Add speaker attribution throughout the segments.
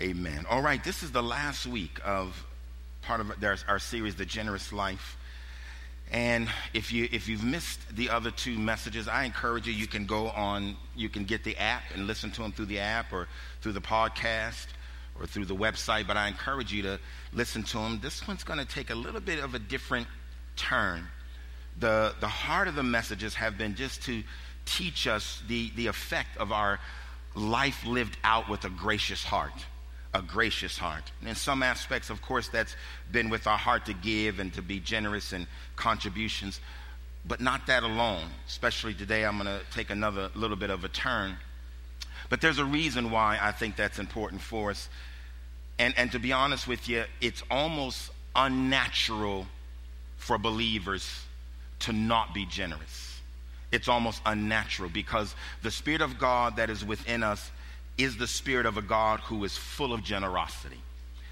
Speaker 1: Amen. All right, this is the last week of part of our series, The Generous Life. And if you if you've missed the other two messages, I encourage you. You can go on. You can get the app and listen to them through the app or through the podcast or through the website. But I encourage you to listen to them. This one's going to take a little bit of a different turn. the The heart of the messages have been just to teach us the the effect of our life lived out with a gracious heart a gracious heart. And in some aspects, of course, that's been with our heart to give and to be generous in contributions, but not that alone. Especially today, I'm going to take another little bit of a turn. But there's a reason why I think that's important for us. And, and to be honest with you, it's almost unnatural for believers to not be generous. It's almost unnatural because the Spirit of God that is within us is the spirit of a God who is full of generosity.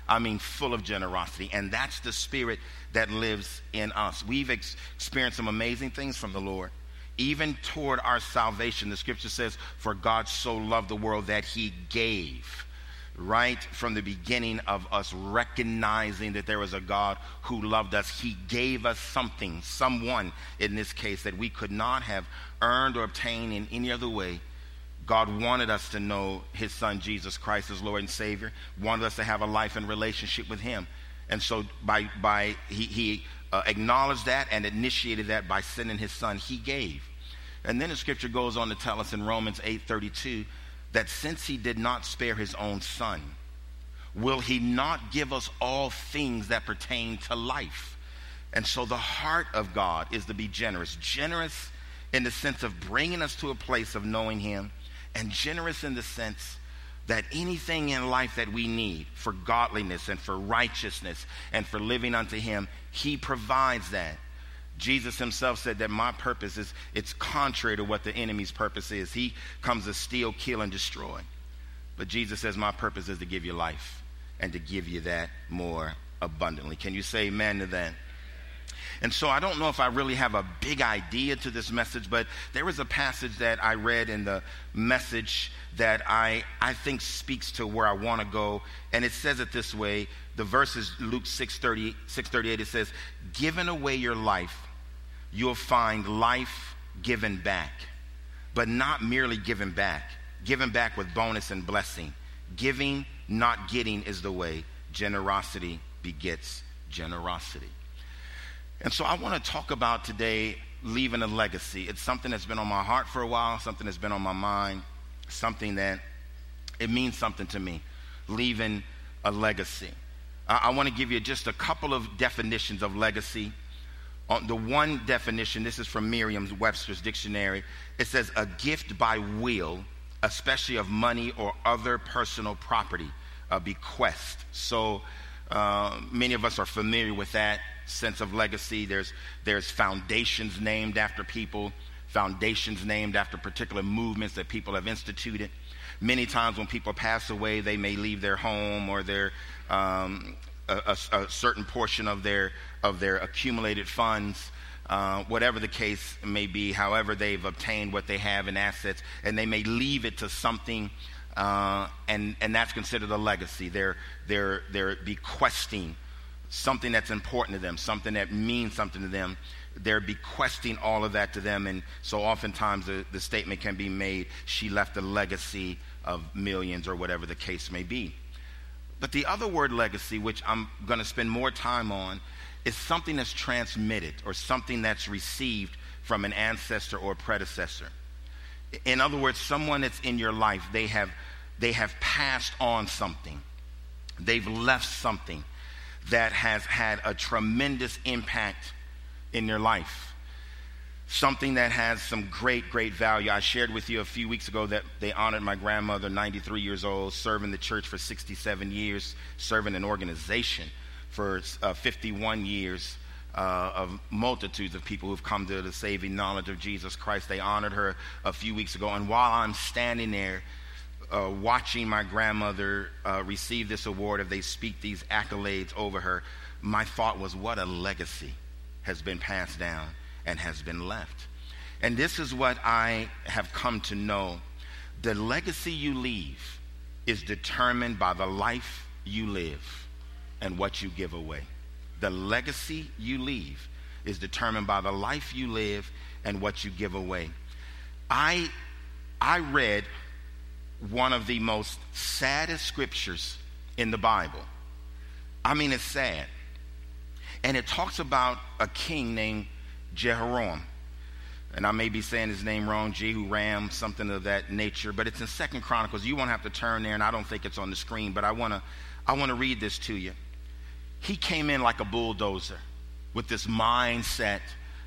Speaker 1: I mean, full of generosity. And that's the spirit that lives in us. We've ex- experienced some amazing things from the Lord. Even toward our salvation, the scripture says, For God so loved the world that he gave. Right from the beginning of us recognizing that there was a God who loved us, he gave us something, someone in this case, that we could not have earned or obtained in any other way God wanted us to know his son Jesus Christ as Lord and Savior, wanted us to have a life and relationship with him. And so by, by he, he uh, acknowledged that and initiated that by sending his son, he gave. And then the scripture goes on to tell us in Romans 8:32 that since he did not spare his own son, will he not give us all things that pertain to life? And so the heart of God is to be generous. Generous in the sense of bringing us to a place of knowing him and generous in the sense that anything in life that we need for godliness and for righteousness and for living unto him he provides that. Jesus himself said that my purpose is it's contrary to what the enemy's purpose is. He comes to steal kill and destroy. But jesus says my purpose is to give you life and to give you that more abundantly. Can you say amen to that and so I don't know if I really have a big idea to this message, but there was a passage that I read in the message that I, I think speaks to where I want to go. And it says it this way the verse is Luke 6, 638. It says, Giving away your life, you'll find life given back, but not merely given back, given back with bonus and blessing. Giving, not getting, is the way. Generosity begets generosity. And so I want to talk about today leaving a legacy. It's something that's been on my heart for a while, something that's been on my mind, something that it means something to me, leaving a legacy. I, I want to give you just a couple of definitions of legacy. On the one definition, this is from Merriam Webster's dictionary, it says a gift by will, especially of money or other personal property, a bequest. So uh, many of us are familiar with that sense of legacy. There's, there's foundations named after people, foundations named after particular movements that people have instituted. Many times when people pass away, they may leave their home or their, um, a, a, a, certain portion of their, of their accumulated funds. Uh, whatever the case may be, however they've obtained what they have in assets, and they may leave it to something, uh, and, and that's considered a legacy. They're, they're, they're bequesting something that's important to them, something that means something to them. They're bequesting all of that to them. And so oftentimes the, the statement can be made she left a legacy of millions or whatever the case may be. But the other word legacy, which I'm going to spend more time on, is something that's transmitted or something that's received from an ancestor or predecessor. In other words, someone that's in your life, they have, they have passed on something, they've left something that has had a tremendous impact in their life. Something that has some great, great value. I shared with you a few weeks ago that they honored my grandmother, 93 years old, serving the church for 67 years, serving an organization for uh, 51 years. Uh, of multitudes of people who've come to the saving knowledge of Jesus Christ. They honored her a few weeks ago. And while I'm standing there uh, watching my grandmother uh, receive this award, if they speak these accolades over her, my thought was, what a legacy has been passed down and has been left. And this is what I have come to know the legacy you leave is determined by the life you live and what you give away. The legacy you leave is determined by the life you live and what you give away. I, I read one of the most saddest scriptures in the Bible. I mean, it's sad. And it talks about a king named Jehoram. And I may be saying his name wrong, Jehu Ram, something of that nature, but it's in Second Chronicles. You won't have to turn there, and I don't think it's on the screen, but I want to I want to read this to you. He came in like a bulldozer with this mindset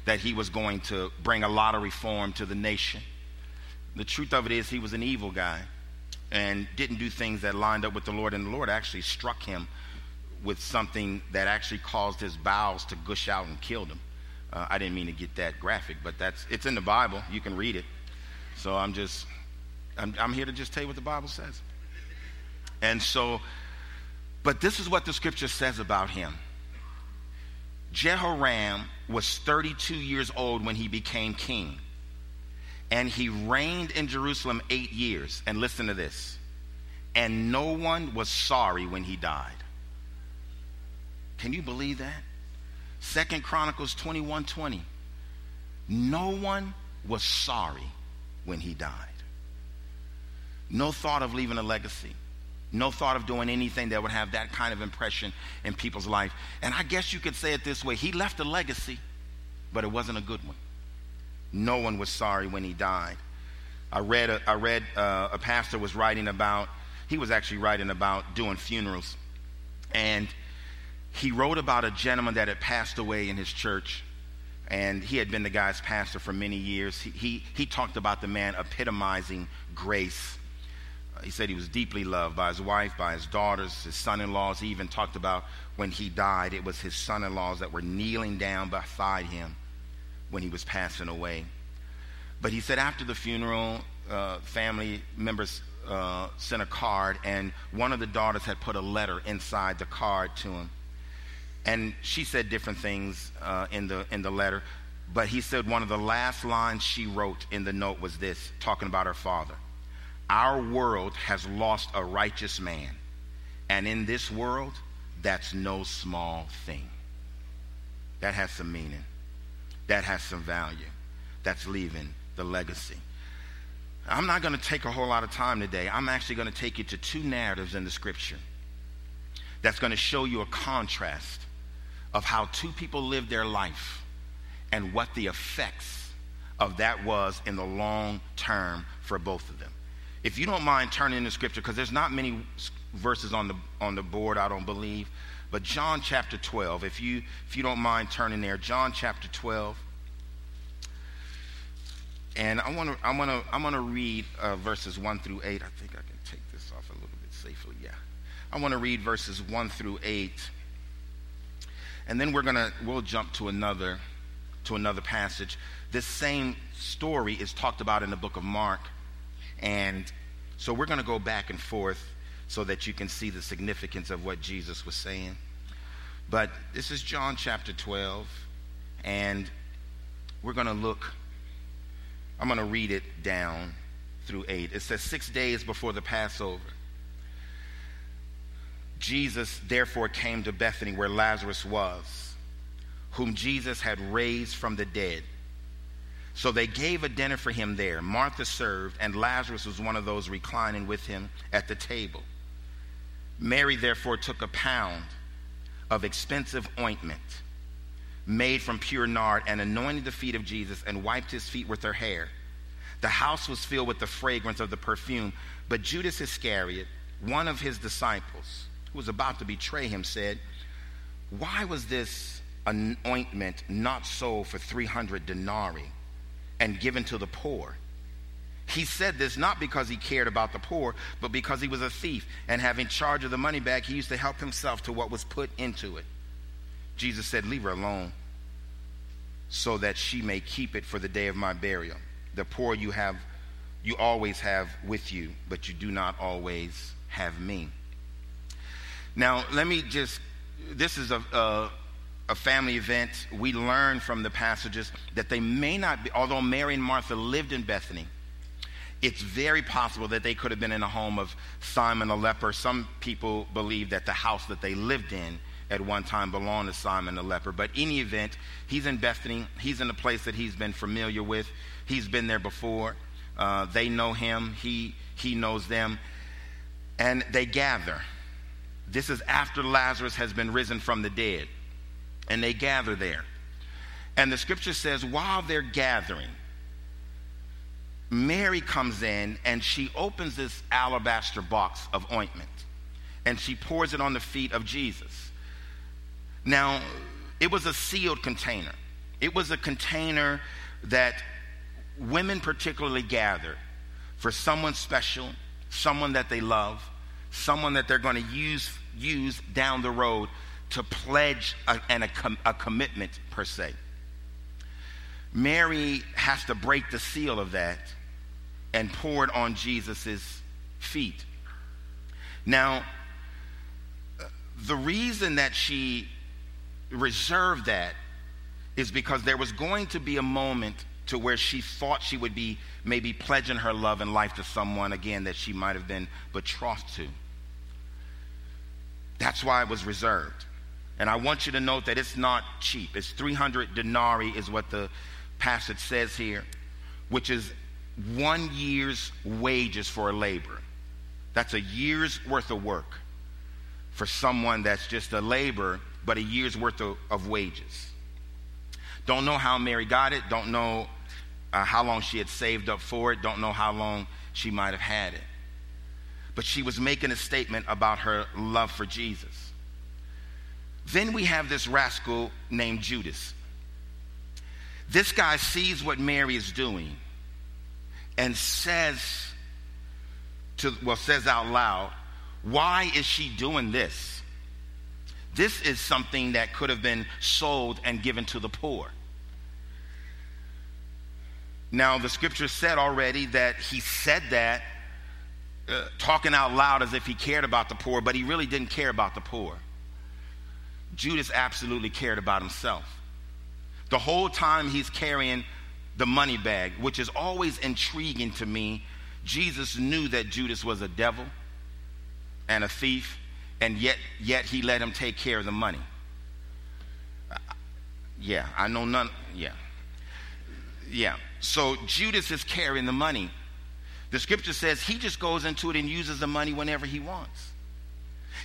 Speaker 1: that he was going to bring a lot of reform to the nation. The truth of it is, he was an evil guy and didn't do things that lined up with the Lord, and the Lord actually struck him with something that actually caused his bowels to gush out and killed him. Uh, I didn't mean to get that graphic, but that's it's in the Bible. You can read it. So I'm just I'm, I'm here to just tell you what the Bible says. And so, but this is what the scripture says about him. Jehoram was 32 years old when he became king. And he reigned in Jerusalem eight years. And listen to this. And no one was sorry when he died. Can you believe that? Second Chronicles 21 20. No one was sorry when he died. No thought of leaving a legacy. No thought of doing anything that would have that kind of impression in people's life. And I guess you could say it this way he left a legacy, but it wasn't a good one. No one was sorry when he died. I read, a, I read uh, a pastor was writing about, he was actually writing about doing funerals. And he wrote about a gentleman that had passed away in his church. And he had been the guy's pastor for many years. He, he, he talked about the man epitomizing grace he said he was deeply loved by his wife, by his daughters, his son in laws. He even talked about when he died, it was his son in laws that were kneeling down beside him when he was passing away. But he said after the funeral, uh, family members uh, sent a card, and one of the daughters had put a letter inside the card to him. And she said different things uh, in, the, in the letter. But he said one of the last lines she wrote in the note was this, talking about her father. Our world has lost a righteous man. And in this world, that's no small thing. That has some meaning. That has some value. That's leaving the legacy. I'm not going to take a whole lot of time today. I'm actually going to take you to two narratives in the scripture that's going to show you a contrast of how two people lived their life and what the effects of that was in the long term for both of them. If you don't mind turning the scripture, because there's not many verses on the, on the board, I don't believe. But John chapter 12, if you, if you don't mind turning there, John chapter 12. And I want to I want to I'm going to read uh, verses 1 through 8. I think I can take this off a little bit safely. Yeah. I want to read verses 1 through 8. And then we're to we'll jump to another to another passage. This same story is talked about in the book of Mark. And so we're going to go back and forth so that you can see the significance of what Jesus was saying. But this is John chapter 12, and we're going to look, I'm going to read it down through 8. It says, Six days before the Passover, Jesus therefore came to Bethany where Lazarus was, whom Jesus had raised from the dead. So they gave a dinner for him there. Martha served, and Lazarus was one of those reclining with him at the table. Mary therefore took a pound of expensive ointment made from pure nard and anointed the feet of Jesus and wiped his feet with her hair. The house was filled with the fragrance of the perfume. But Judas Iscariot, one of his disciples, who was about to betray him, said, Why was this ointment not sold for 300 denarii? And given to the poor. He said this not because he cared about the poor, but because he was a thief, and having charge of the money bag, he used to help himself to what was put into it. Jesus said, Leave her alone, so that she may keep it for the day of my burial. The poor you have, you always have with you, but you do not always have me. Now, let me just, this is a, a family event, we learn from the passages that they may not be, although Mary and Martha lived in Bethany, it's very possible that they could have been in a home of Simon the leper. Some people believe that the house that they lived in at one time belonged to Simon the leper. But any event, he's in Bethany. He's in a place that he's been familiar with. He's been there before. Uh, they know him. He, he knows them. And they gather. This is after Lazarus has been risen from the dead. And they gather there. And the scripture says, while they're gathering, Mary comes in and she opens this alabaster box of ointment and she pours it on the feet of Jesus. Now, it was a sealed container. It was a container that women particularly gather for someone special, someone that they love, someone that they're going to use use down the road to pledge a, and a, com, a commitment per se. Mary has to break the seal of that and pour it on Jesus' feet. Now, the reason that she reserved that is because there was going to be a moment to where she thought she would be maybe pledging her love and life to someone again that she might have been betrothed to. That's why it was reserved. And I want you to note that it's not cheap. It's 300 denarii, is what the passage says here, which is one year's wages for a laborer. That's a year's worth of work for someone that's just a laborer, but a year's worth of, of wages. Don't know how Mary got it. Don't know uh, how long she had saved up for it. Don't know how long she might have had it. But she was making a statement about her love for Jesus. Then we have this rascal named Judas. This guy sees what Mary is doing and says to well says out loud, "Why is she doing this?" This is something that could have been sold and given to the poor. Now, the scripture said already that he said that uh, talking out loud as if he cared about the poor, but he really didn't care about the poor. Judas absolutely cared about himself. The whole time he's carrying the money bag, which is always intriguing to me, Jesus knew that Judas was a devil and a thief, and yet, yet he let him take care of the money. Yeah, I know none. Yeah. Yeah. So Judas is carrying the money. The scripture says he just goes into it and uses the money whenever he wants.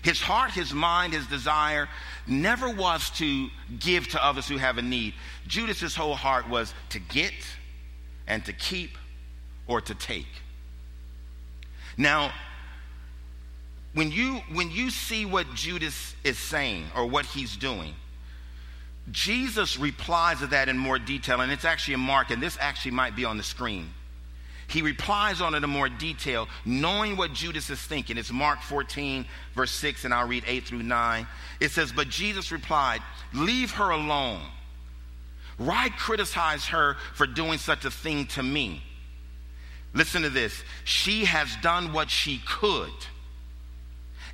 Speaker 1: His heart, his mind, his desire never was to give to others who have a need. Judas's whole heart was to get and to keep or to take. Now, when you when you see what Judas is saying or what he's doing, Jesus replies to that in more detail, and it's actually in Mark, and this actually might be on the screen. He replies on it in more detail, knowing what Judas is thinking. It's Mark 14, verse 6, and I'll read 8 through 9. It says, But Jesus replied, Leave her alone. Why criticize her for doing such a thing to me? Listen to this. She has done what she could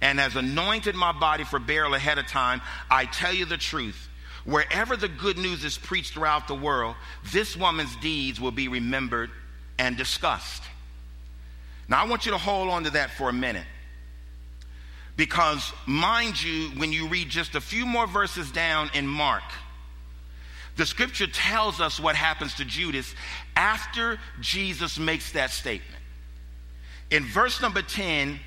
Speaker 1: and has anointed my body for burial ahead of time. I tell you the truth. Wherever the good news is preached throughout the world, this woman's deeds will be remembered and disgust. Now, I want you to hold on to that for a minute. Because, mind you, when you read just a few more verses down in Mark, the scripture tells us what happens to Judas after Jesus makes that statement. In verse number 10,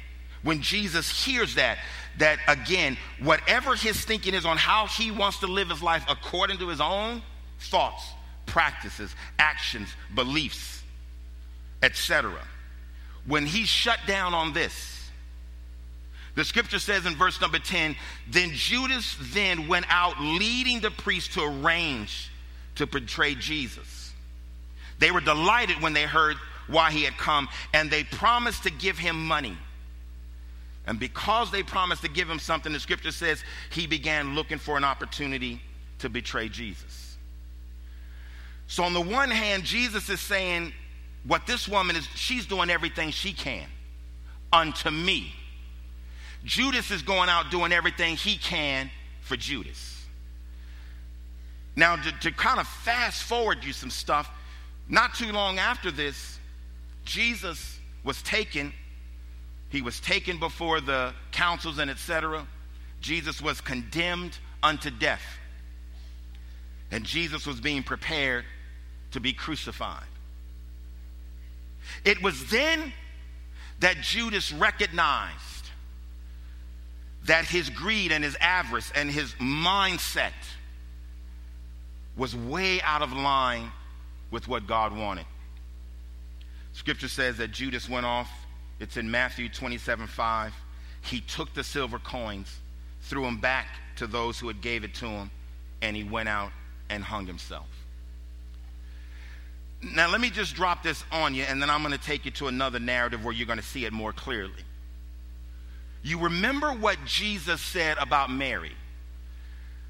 Speaker 1: when Jesus hears that, that again, whatever his thinking is on how he wants to live his life according to his own thoughts, practices, actions, beliefs, etc. When he shut down on this, the scripture says in verse number 10 then Judas then went out leading the priests to arrange to betray Jesus. They were delighted when they heard why he had come, and they promised to give him money. And because they promised to give him something, the scripture says he began looking for an opportunity to betray Jesus. So, on the one hand, Jesus is saying, What this woman is, she's doing everything she can unto me. Judas is going out doing everything he can for Judas. Now, to, to kind of fast forward you some stuff, not too long after this, Jesus was taken. He was taken before the councils and etc. Jesus was condemned unto death. And Jesus was being prepared to be crucified. It was then that Judas recognized that his greed and his avarice and his mindset was way out of line with what God wanted. Scripture says that Judas went off. It's in Matthew 27 5. He took the silver coins, threw them back to those who had gave it to him, and he went out and hung himself. Now, let me just drop this on you, and then I'm going to take you to another narrative where you're going to see it more clearly. You remember what Jesus said about Mary.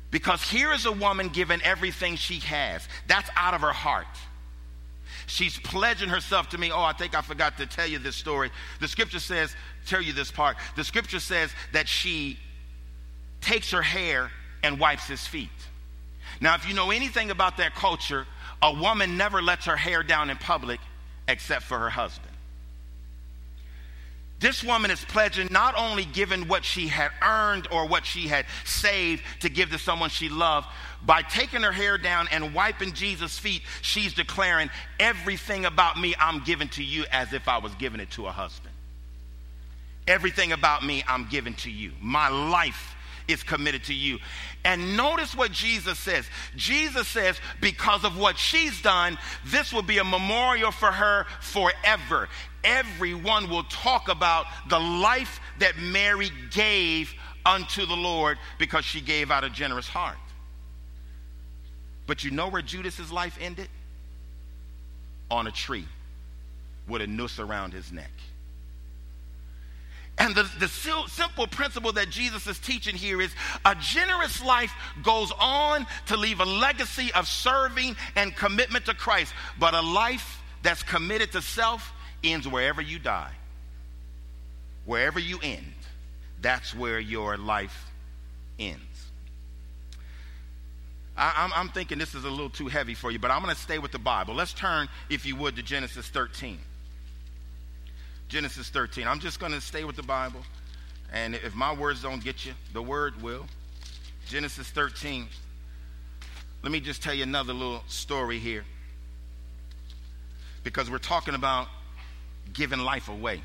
Speaker 1: Because here is a woman given everything she has. That's out of her heart. She's pledging herself to me. Oh, I think I forgot to tell you this story. The scripture says, tell you this part. The scripture says that she takes her hair and wipes his feet. Now, if you know anything about that culture, a woman never lets her hair down in public except for her husband. This woman is pledging not only giving what she had earned or what she had saved to give to someone she loved, by taking her hair down and wiping Jesus' feet, she's declaring everything about me I'm giving to you as if I was giving it to a husband. Everything about me I'm giving to you. My life is committed to you. And notice what Jesus says. Jesus says, because of what she's done, this will be a memorial for her forever everyone will talk about the life that Mary gave unto the Lord because she gave out a generous heart. But you know where Judas's life ended? On a tree with a noose around his neck. And the, the simple principle that Jesus is teaching here is a generous life goes on to leave a legacy of serving and commitment to Christ. But a life that's committed to self ends wherever you die. Wherever you end, that's where your life ends. I, am thinking this is a little too heavy for you, but I'm going to stay with the Bible. Let's turn, if you would, to Genesis 13. Genesis 13. I'm just going to stay with the Bible. And if my words don't get you, the word will. Genesis 13. Let me just tell you another little story here. Because we're talking about giving life away.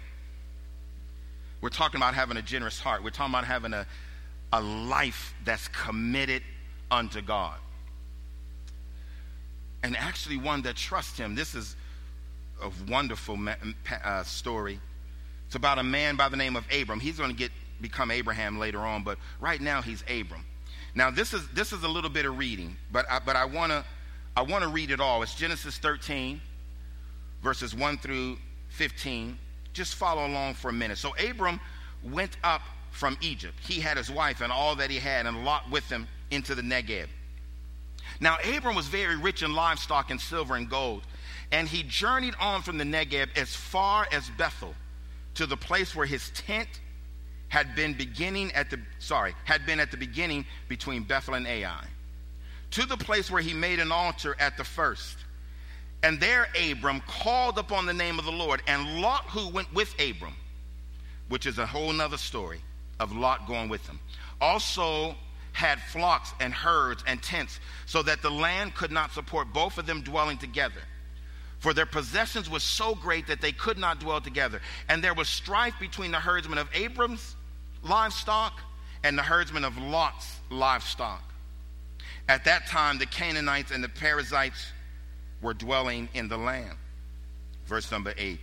Speaker 1: We're talking about having a generous heart. We're talking about having a, a life that's committed unto God. And actually, one that trusts Him. This is a wonderful uh, story. It's about a man by the name of Abram. He's going to get become Abraham later on, but right now he's Abram. Now this is this is a little bit of reading, but I, but I want to I want to read it all. It's Genesis 13, verses 1 through 15. Just follow along for a minute. So Abram went up from Egypt. He had his wife and all that he had, and Lot with him into the Negeb. Now, Abram was very rich in livestock and silver and gold, and he journeyed on from the Negeb as far as Bethel to the place where his tent had been beginning at the sorry had been at the beginning between Bethel and Ai, to the place where he made an altar at the first and there Abram called upon the name of the Lord. And Lot, who went with Abram, which is a whole nother story of Lot going with him, also had flocks and herds and tents, so that the land could not support both of them dwelling together. For their possessions were so great that they could not dwell together. And there was strife between the herdsmen of Abram's livestock and the herdsmen of Lot's livestock. At that time, the Canaanites and the Perizzites were dwelling in the land. Verse number 8.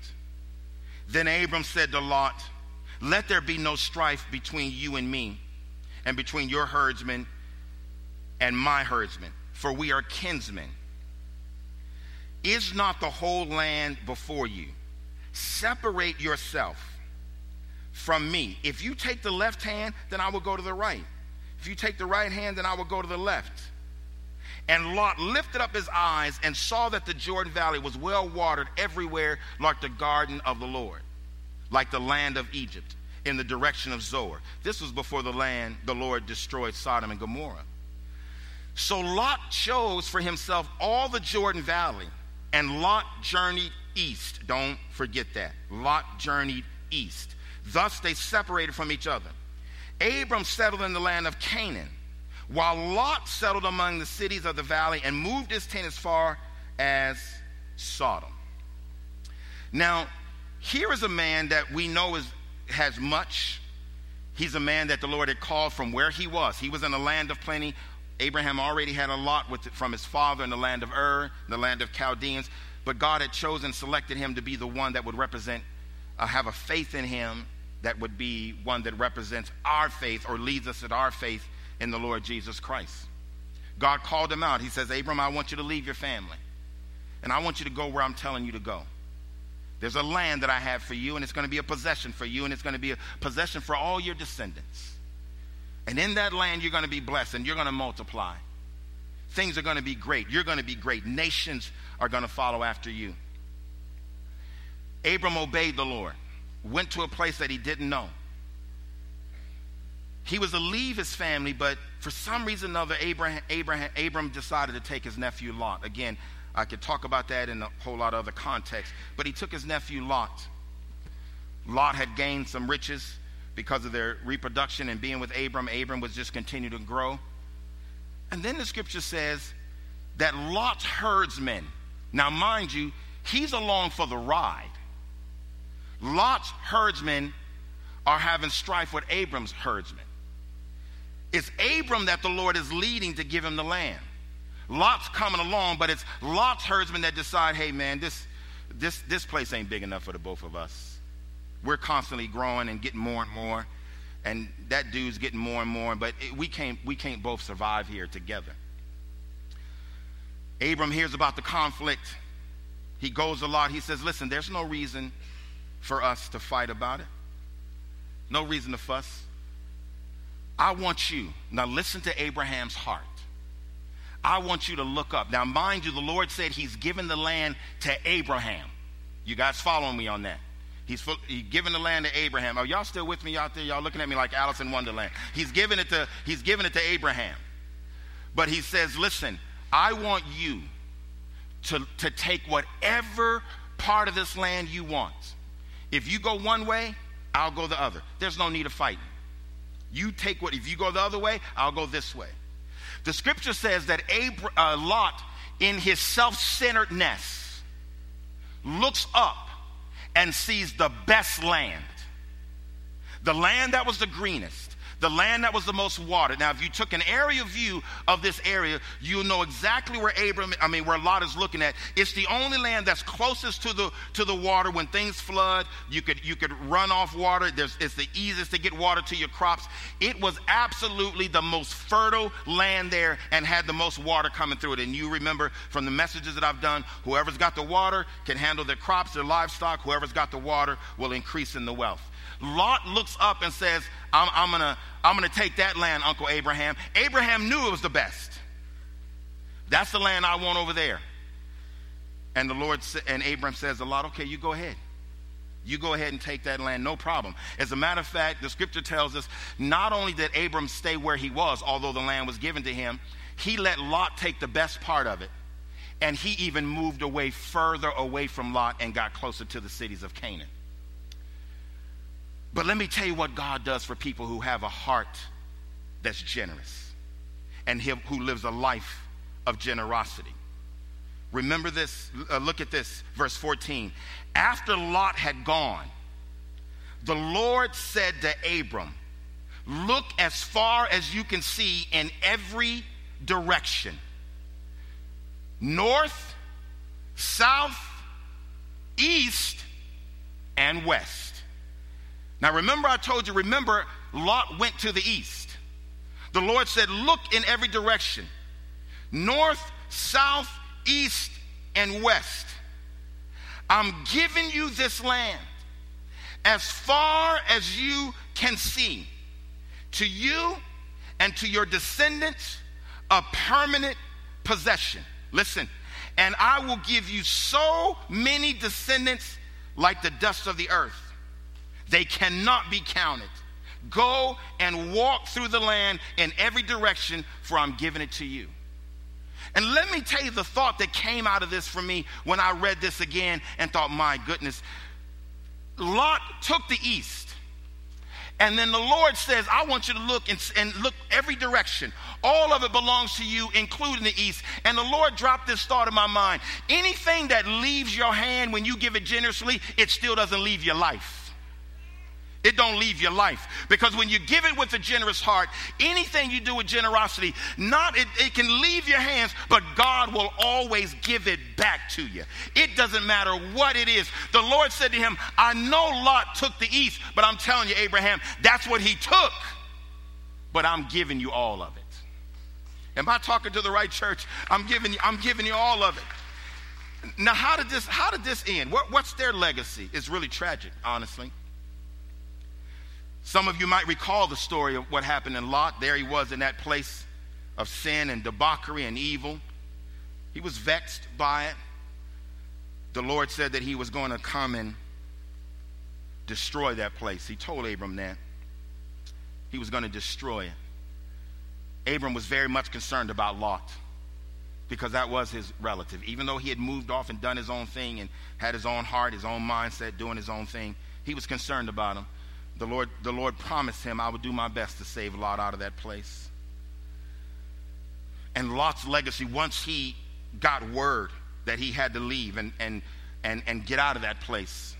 Speaker 1: Then Abram said to Lot, Let there be no strife between you and me, and between your herdsmen and my herdsmen, for we are kinsmen. Is not the whole land before you? Separate yourself from me. If you take the left hand, then I will go to the right. If you take the right hand, then I will go to the left. And Lot lifted up his eyes and saw that the Jordan Valley was well watered everywhere, like the garden of the Lord, like the land of Egypt, in the direction of Zoar. This was before the land the Lord destroyed Sodom and Gomorrah. So Lot chose for himself all the Jordan Valley, and Lot journeyed east. Don't forget that. Lot journeyed east. Thus they separated from each other. Abram settled in the land of Canaan, while Lot settled among the cities of the valley and moved his tent as far as Sodom. Now, here is a man that we know is, has much. He's a man that the Lord had called from where he was. He was in a land of plenty. Abraham already had a lot with, from his father in the land of Ur, the land of Chaldeans, but God had chosen, selected him to be the one that would represent, uh, have a faith in him that would be one that represents our faith or leads us at our faith in the Lord Jesus Christ. God called him out. He says, Abram, I want you to leave your family, and I want you to go where I'm telling you to go. There's a land that I have for you, and it's going to be a possession for you, and it's going to be a possession for all your descendants. And in that land, you're going to be blessed and you're going to multiply. Things are going to be great. You're going to be great. Nations are going to follow after you. Abram obeyed the Lord, went to a place that he didn't know. He was to leave his family, but for some reason or another, Abraham, Abraham, Abram decided to take his nephew Lot. Again, I could talk about that in a whole lot of other context, but he took his nephew Lot. Lot had gained some riches because of their reproduction and being with Abram, Abram was just continue to grow. And then the scripture says that Lot's herdsmen, now mind you, he's along for the ride. Lot's herdsmen are having strife with Abram's herdsmen. It's Abram that the Lord is leading to give him the land. Lot's coming along, but it's Lot's herdsmen that decide, hey man, this this this place ain't big enough for the both of us we're constantly growing and getting more and more. And that dude's getting more and more, but it, we, can't, we can't both survive here together. Abram hears about the conflict. He goes a lot. He says, Listen, there's no reason for us to fight about it, no reason to fuss. I want you, now listen to Abraham's heart. I want you to look up. Now, mind you, the Lord said He's given the land to Abraham. You guys following me on that? He's, full, given the land to Abraham. Are y'all still with me out there? Y'all looking at me like Alice in Wonderland. He's given it to, he's given it to Abraham. But he says, listen, I want you to, to take whatever part of this land you want. If you go one way, I'll go the other. There's no need of fighting. You take what, if you go the other way, I'll go this way. The scripture says that Abra, uh, Lot, in his self centeredness, looks up and sees the best land. The land that was the greenest, the land that was the most watered. Now, if you took an area view of this area, you'll know exactly where Abram, I mean, where Lot is looking at. It's the only land that's closest to the to the water. When things flood, you could you could run off water. There's, it's the easiest to get water to your crops. It was absolutely the most fertile land there, and had the most water coming through it. And you remember from the messages that I've done, whoever's got the water can handle their crops, their livestock. Whoever's got the water will increase in the wealth. Lot looks up and says, I'm, I'm going to I'm gonna take that land, Uncle Abraham. Abraham knew it was the best. That's the land I want over there. And the Lord and Abraham says a lot, okay, you go ahead. You go ahead and take that land, no problem. As a matter of fact, the scripture tells us not only did Abram stay where he was, although the land was given to him, he let Lot take the best part of it. And he even moved away further away from Lot and got closer to the cities of Canaan. But let me tell you what God does for people who have a heart that's generous and who lives a life of generosity. Remember this, uh, look at this, verse 14. After Lot had gone, the Lord said to Abram, Look as far as you can see in every direction north, south, east, and west. Now, remember, I told you, remember, Lot went to the east. The Lord said, Look in every direction north, south, east, and west. I'm giving you this land as far as you can see, to you and to your descendants, a permanent possession. Listen, and I will give you so many descendants like the dust of the earth. They cannot be counted. Go and walk through the land in every direction, for I'm giving it to you. And let me tell you the thought that came out of this for me when I read this again and thought, my goodness, Lot took the east. And then the Lord says, I want you to look and, and, look every direction. All of it belongs to you, including the east. And the Lord dropped this thought in my mind. Anything that leaves your hand when you give it generously, it still doesn't leave your life. It don't leave your life. Because when you give it with a generous heart, anything you do with generosity, not it, it can leave your hands, but God will always give it back to you. It doesn't matter what it is. The Lord said to him, I know Lot took the east, but I'm telling you, Abraham, that's what he took. But I'm giving you all of it. Am I talking to the right church? I'm giving you, I'm giving you all of it. Now, how did this, how did this end? What, what's their legacy? It's really tragic, honestly. Some of you might recall the story of what happened in Lot. There he was in that place of sin and debauchery and evil. He was vexed by it. The Lord said that he was going to come and destroy that place. He told Abram that. He was going to destroy it. Abram was very much concerned about Lot because that was his relative. Even though he had moved off and done his own thing and had his own heart, his own mindset, doing his own thing, he was concerned about him the Lord, the Lord promised him, I would do my best to save Lot out of that place. And Lot's legacy, once he got word that he had to leave and, and, and, and get out of that place,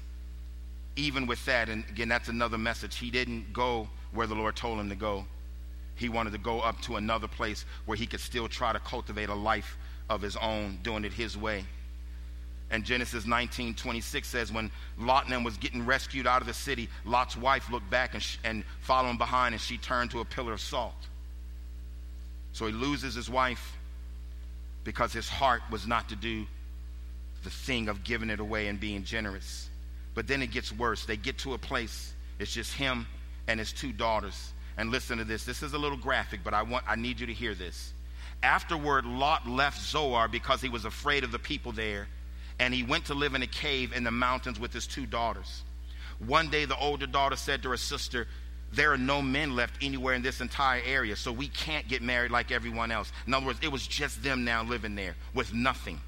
Speaker 1: even with that, and again, that's another message. He didn't go where the Lord told him to go. He wanted to go up to another place where he could still try to cultivate a life of his own, doing it his way. And Genesis 19 26 says, When Lot and was getting rescued out of the city, Lot's wife looked back and, sh- and followed him behind, and she turned to a pillar of salt. So he loses his wife because his heart was not to do the thing of giving it away and being generous. But then it gets worse. They get to a place, it's just him and his two daughters. And listen to this. This is a little graphic, but I want I need you to hear this. Afterward, Lot left Zoar because he was afraid of the people there and he went to live in a cave in the mountains with his two daughters. One day, the older daughter said to her sister, There are no men left anywhere in this entire area, so we can't get married like everyone else. In other words, it was just them now living there with nothing.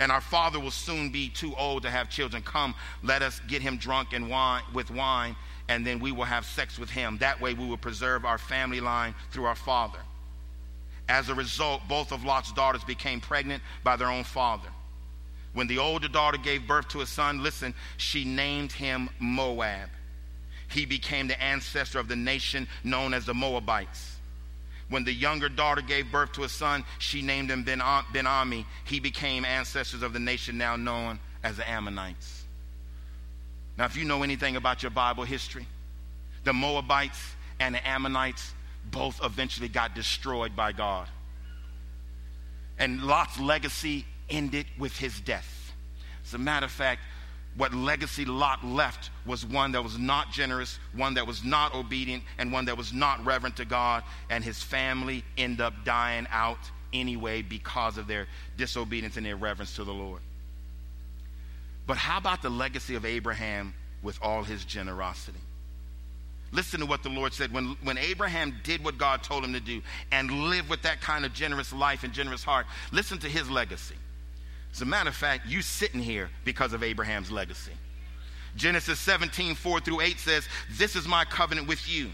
Speaker 1: And our father will soon be too old to have children. Come, let us get him drunk and wine, with wine, and then we will have sex with him. That way, we will preserve our family line through our father. As a result, both of Lot's daughters became pregnant by their own father. When the older daughter gave birth to a son, listen, she named him Moab. He became the ancestor of the nation known as the Moabites. When the younger daughter gave birth to a son, she named him Ben Ami. He became ancestors of the nation now known as the Ammonites. Now, if you know anything about your Bible history, the Moabites and the Ammonites both eventually got destroyed by God. And Lot's legacy ended with his death. As a matter of fact, what legacy Lot left was one that was not generous, one that was not obedient, and one that was not reverent to God, and his family end up dying out anyway because of their disobedience and irreverence to the Lord. But how about the legacy of Abraham with all his generosity? Listen to what the Lord said. When, when Abraham did what God told him to do and lived with that kind of generous life and generous heart, listen to his legacy. As a matter of fact, you sitting here because of Abraham's legacy. Genesis 17, 4 through 8 says, This is my covenant with you.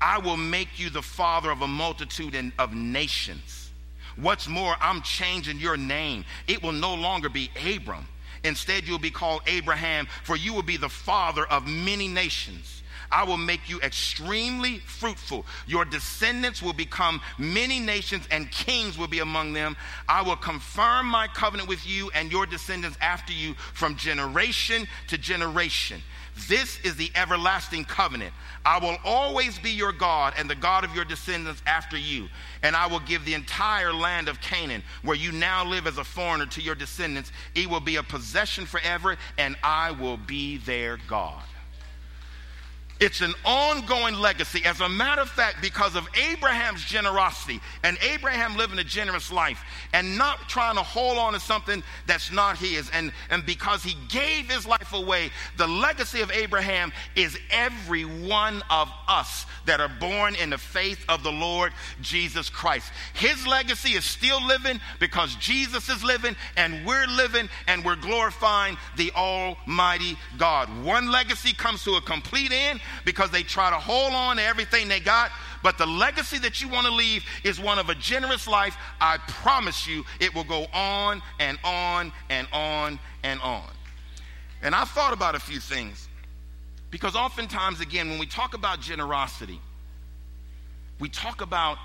Speaker 1: I will make you the father of a multitude and of nations. What's more, I'm changing your name. It will no longer be Abram. Instead, you'll be called Abraham, for you will be the father of many nations. I will make you extremely fruitful. Your descendants will become many nations, and kings will be among them. I will confirm my covenant with you and your descendants after you from generation to generation. This is the everlasting covenant. I will always be your God and the God of your descendants after you. And I will give the entire land of Canaan, where you now live as a foreigner, to your descendants. It will be a possession forever, and I will be their God. It's an ongoing legacy. As a matter of fact, because of Abraham's generosity and Abraham living a generous life and not trying to hold on to something that's not his, and, and because he gave his life away, the legacy of Abraham is every one of us that are born in the faith of the Lord Jesus Christ. His legacy is still living because Jesus is living and we're living and we're glorifying the Almighty God. One legacy comes to a complete end because they try to hold on to everything they got. But the legacy that you want to leave is one of a generous life. I promise you, it will go on and on and on and on. And I thought about a few things. Because oftentimes, again, when we talk about generosity, we talk about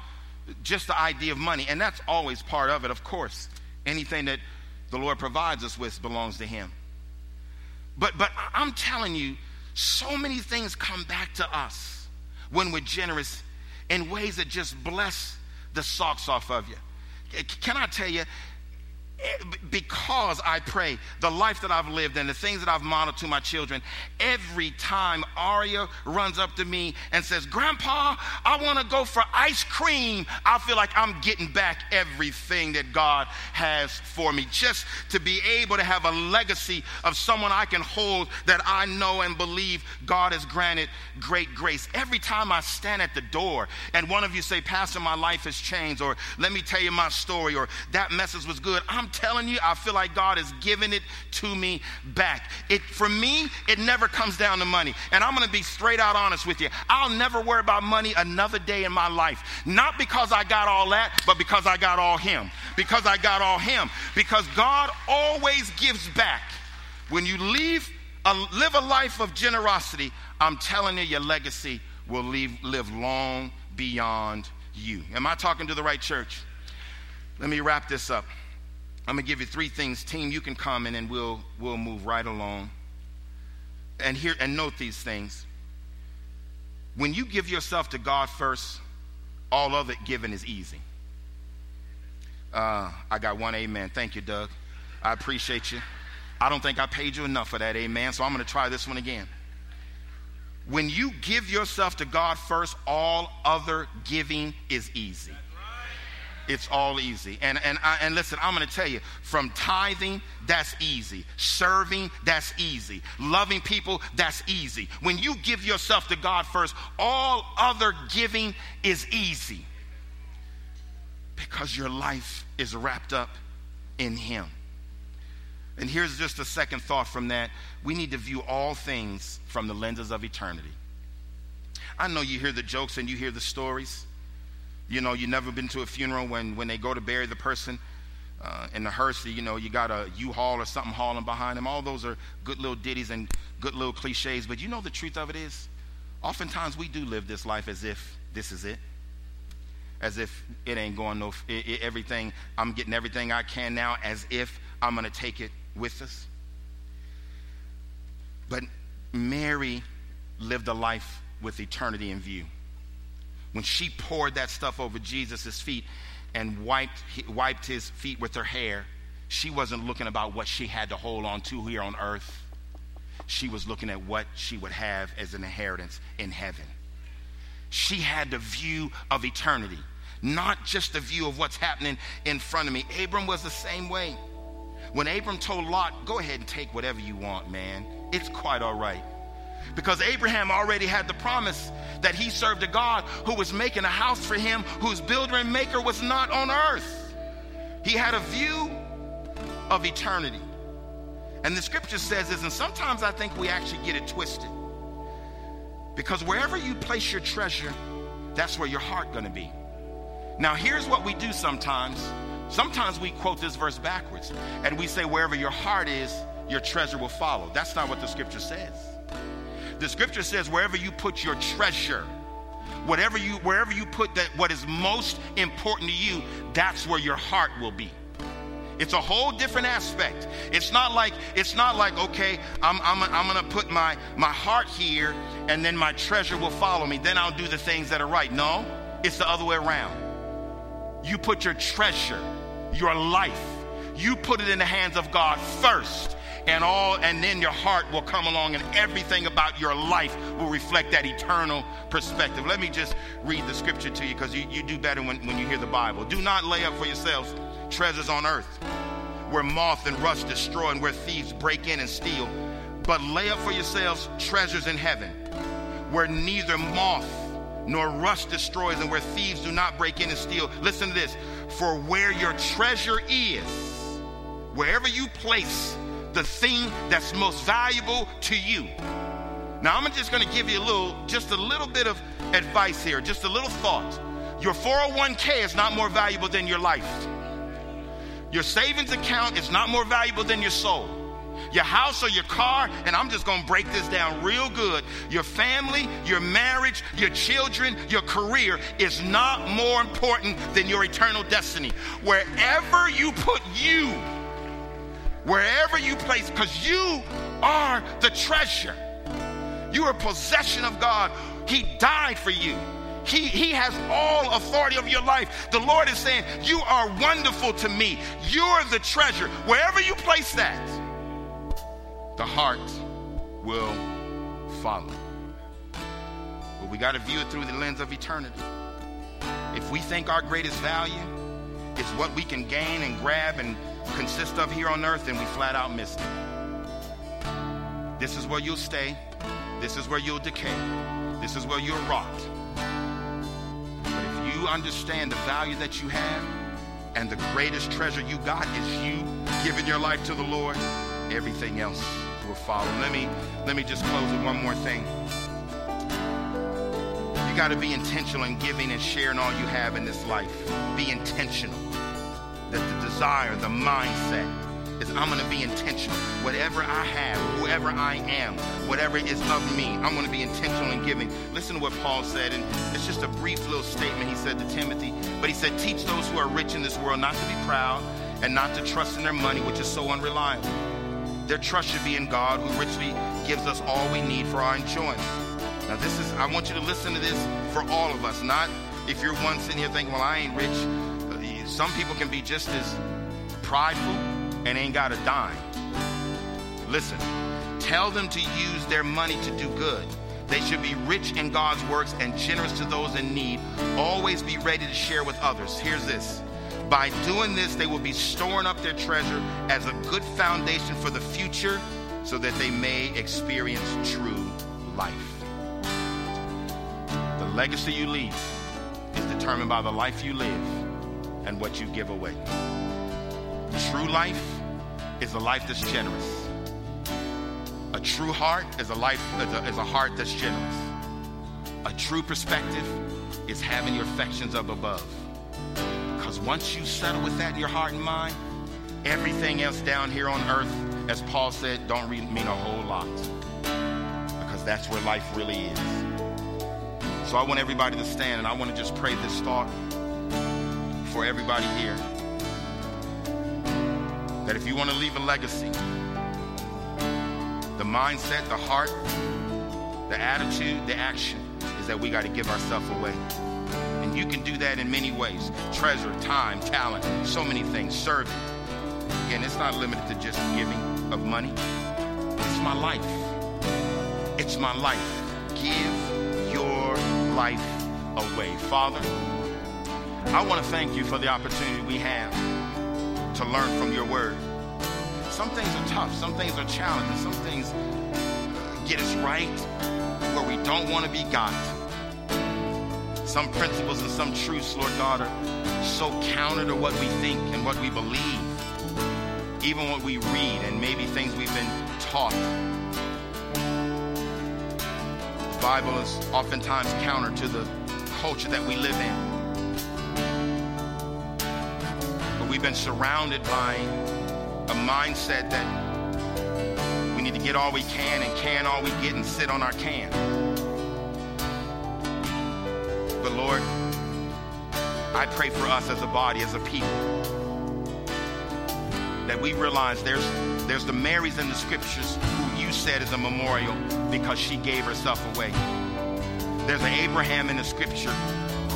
Speaker 1: just the idea of money, and that's always part of it, of course. Anything that the Lord provides us with belongs to Him. But, but I'm telling you, so many things come back to us when we're generous in ways that just bless the socks off of you. Can I tell you, Eh, because I pray the life that I've lived and the things that I've modeled to my children, every time Aria runs up to me and says, Grandpa, I want to go for ice cream, I feel like I'm getting back everything that God has for me. Just to be able to have a legacy of someone I can hold that I know and believe God has granted great grace. Every time I stand at the door and one of you say, Pastor, my life has changed, or let me tell you my story, or that message was good, I'm telling you, I feel like God is giving it to me back. It, for me, it never comes down to money. And I'm going to be straight out honest with you. I'll never worry about money another day in my life. Not because I got all that, but because I got all Him. Because I got all Him. Because God always gives back. When you leave, a, live a life of generosity, I'm telling you, your legacy will leave, live long beyond you. Am I talking to the right church? Let me wrap this up. I'm going to give you three things. Team, you can comment and we'll, we'll move right along. And here and note these things. When you give yourself to God first, all it given is easy. Uh, I got one amen. Thank you, Doug. I appreciate you. I don't think I paid you enough for that amen, so I'm going to try this one again. When you give yourself to God first, all other giving is easy it's all easy. And, and, I, and listen, I'm going to tell you from tithing, that's easy. Serving, that's easy. Loving people, that's easy. When you give yourself to God first, all other giving is easy because your life is wrapped up in Him. And here's just a second thought from that. We need to view all things from the lenses of eternity. I know you hear the jokes and you hear the stories. You know, you've never been to a funeral when, when they go to bury the person uh, in the hearse, you know, you got a U-Haul or something hauling behind them. All those are good little ditties and good little cliches. But you know the truth of it is, oftentimes we do live this life as if this is it. As if it ain't going no, it, it, everything, I'm getting everything I can now as if I'm going to take it with us. But Mary lived a life with eternity in view when she poured that stuff over Jesus' feet and wiped, wiped his feet with her hair, she wasn't looking about what she had to hold on to here on earth. She was looking at what she would have as an inheritance in heaven. She had the view of eternity, not just the view of what's happening in front of me. Abram was the same way. When Abram told Lot, go ahead and take whatever you want, man, it's quite all right. Because Abraham already had the promise that he served a God who was making a house for him, whose builder and maker was not on earth. He had a view of eternity. And the scripture says this, and sometimes I think we actually get it twisted. Because wherever you place your treasure, that's where your heart going to be. Now, here's what we do sometimes. Sometimes we quote this verse backwards, and we say, wherever your heart is, your treasure will follow. That's not what the scripture says. The scripture says, wherever you put your treasure, whatever you wherever you put that what is most important to you, that's where your heart will be. It's a whole different aspect. It's not like it's not like okay, I'm I'm I'm gonna put my my heart here, and then my treasure will follow me. Then I'll do the things that are right. No, it's the other way around. You put your treasure, your life, you put it in the hands of God first, and all and then your heart will come along and everything about your life will reflect that eternal perspective. Let me just read the scripture to you because you, you do better when, when you hear the bible. Do not lay up for yourselves treasures on earth where moth and rust destroy and where thieves break in and steal but lay up for yourselves treasures in heaven where neither moth nor rust destroys and where thieves do not break in and steal. Listen to this. For where your treasure is wherever you place the thing that's most valuable to you. Now, I'm just going to give you a little, just a little bit of advice here, just a little thought. Your 401k is not more valuable than your life. Your savings account is not more valuable than your soul. Your house or your car, and I'm just going to break this down real good. Your family, your marriage, your children, your career is not more important than your eternal destiny. Wherever you put you, wherever you place, because you are the treasure. You are possession of God. He died for you. He, he has all authority of your life. The Lord is saying, You are wonderful to me. You're the treasure. Wherever you place that, the heart will follow. But we got to view it through the lens of eternity. If we think our greatest value is what we can gain and grab and consist of here on earth, and we flat out missed it. This is where you'll stay. This is where you'll decay. This is where you'll rot. But if you understand the value that you have and the greatest treasure you got is you giving your life to the Lord, everything else will follow. Let me let me just close with one more thing. You got to be intentional in giving and sharing all you have in this life. Be intentional desire, the mindset is I'm going to be intentional. Whatever I have, whoever I am, whatever is of me, I'm going to be intentional in giving. Listen to what Paul said, and it's just a brief little statement he said to Timothy. But he said, Teach those who are rich in this world not to be proud and not to trust in their money, which is so unreliable. Their trust should be in God, who richly gives us all we need for our enjoyment. Now, this is, I want you to listen to this for all of us, not if you're one sitting here thinking, well, I ain't rich. Uh, some people can be just as prideful and ain't got a dime. Listen, tell them to use their money to do good. They should be rich in God's works and generous to those in need. Always be ready to share with others. Here's this. By doing this, they will be storing up their treasure as a good foundation for the future so that they may experience true life. The legacy you leave is determined by the life you live and what you give away. True life is a life that's generous. A true heart is a life is a, is a heart that's generous. A true perspective is having your affections up above. Because once you settle with that in your heart and mind, everything else down here on earth, as Paul said, don't really mean a whole lot. Because that's where life really is. So I want everybody to stand and I want to just pray this thought for everybody here that if you want to leave a legacy, the mindset, the heart, the attitude, the action is that we got to give ourselves away. And you can do that in many ways treasure, time, talent, so many things, serving. Again, it's not limited to just giving of money, it's my life. It's my life. Give your life away. Father, I want to thank you for the opportunity we have to learn from your word. Some things are tough, some things are challenging, some things uh, get us right where we don't want to be got. Some principles and some truths, Lord God, are so counter to what we think and what we believe, even what we read and maybe things we've been taught. The Bible is oftentimes counter to the culture that we live in. We've been surrounded by a mindset that we need to get all we can and can all we get and sit on our can. But Lord, I pray for us as a body, as a people, that we realize there's there's the Marys in the scriptures who you said is a memorial because she gave herself away. There's an Abraham in the scripture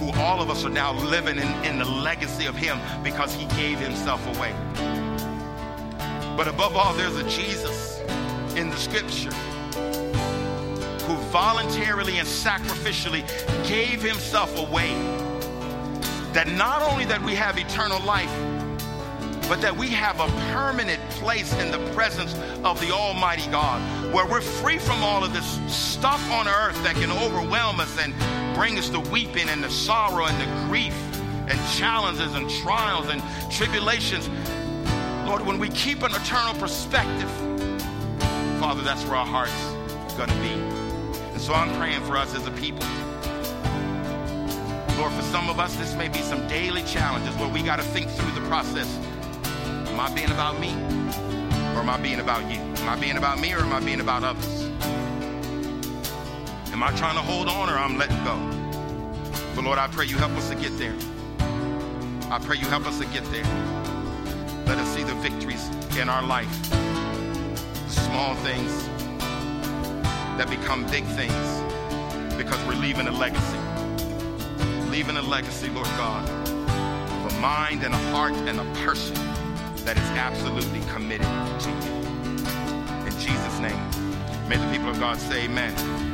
Speaker 1: who all of us are now living in, in the legacy of him because he gave himself away. But above all, there's a Jesus in the scripture who voluntarily and sacrificially gave himself away that not only that we have eternal life but that we have a permanent place in the presence of the almighty God where we're free from all of this stuff on earth that can overwhelm us and bring us the weeping and the sorrow and the grief and challenges and trials and tribulations Lord, when we keep an eternal perspective, Father, that's where our heart's are going to be. And so I'm praying for us as a people. Lord, for some of us, this may be some daily challenges where we got to think through the process. Am I being about me? Or am I being about you? Am I being about me or am I being about others? Am I trying to hold on or I'm letting go? But Lord, I pray you help us to get there. I pray you help us to get there. Let us see the victories in our life. the Small things that become big things because we're leaving a legacy. Leaving a legacy, Lord God, of a mind and a heart and a person that is absolutely committed to you. In Jesus' name, may the people of God say amen.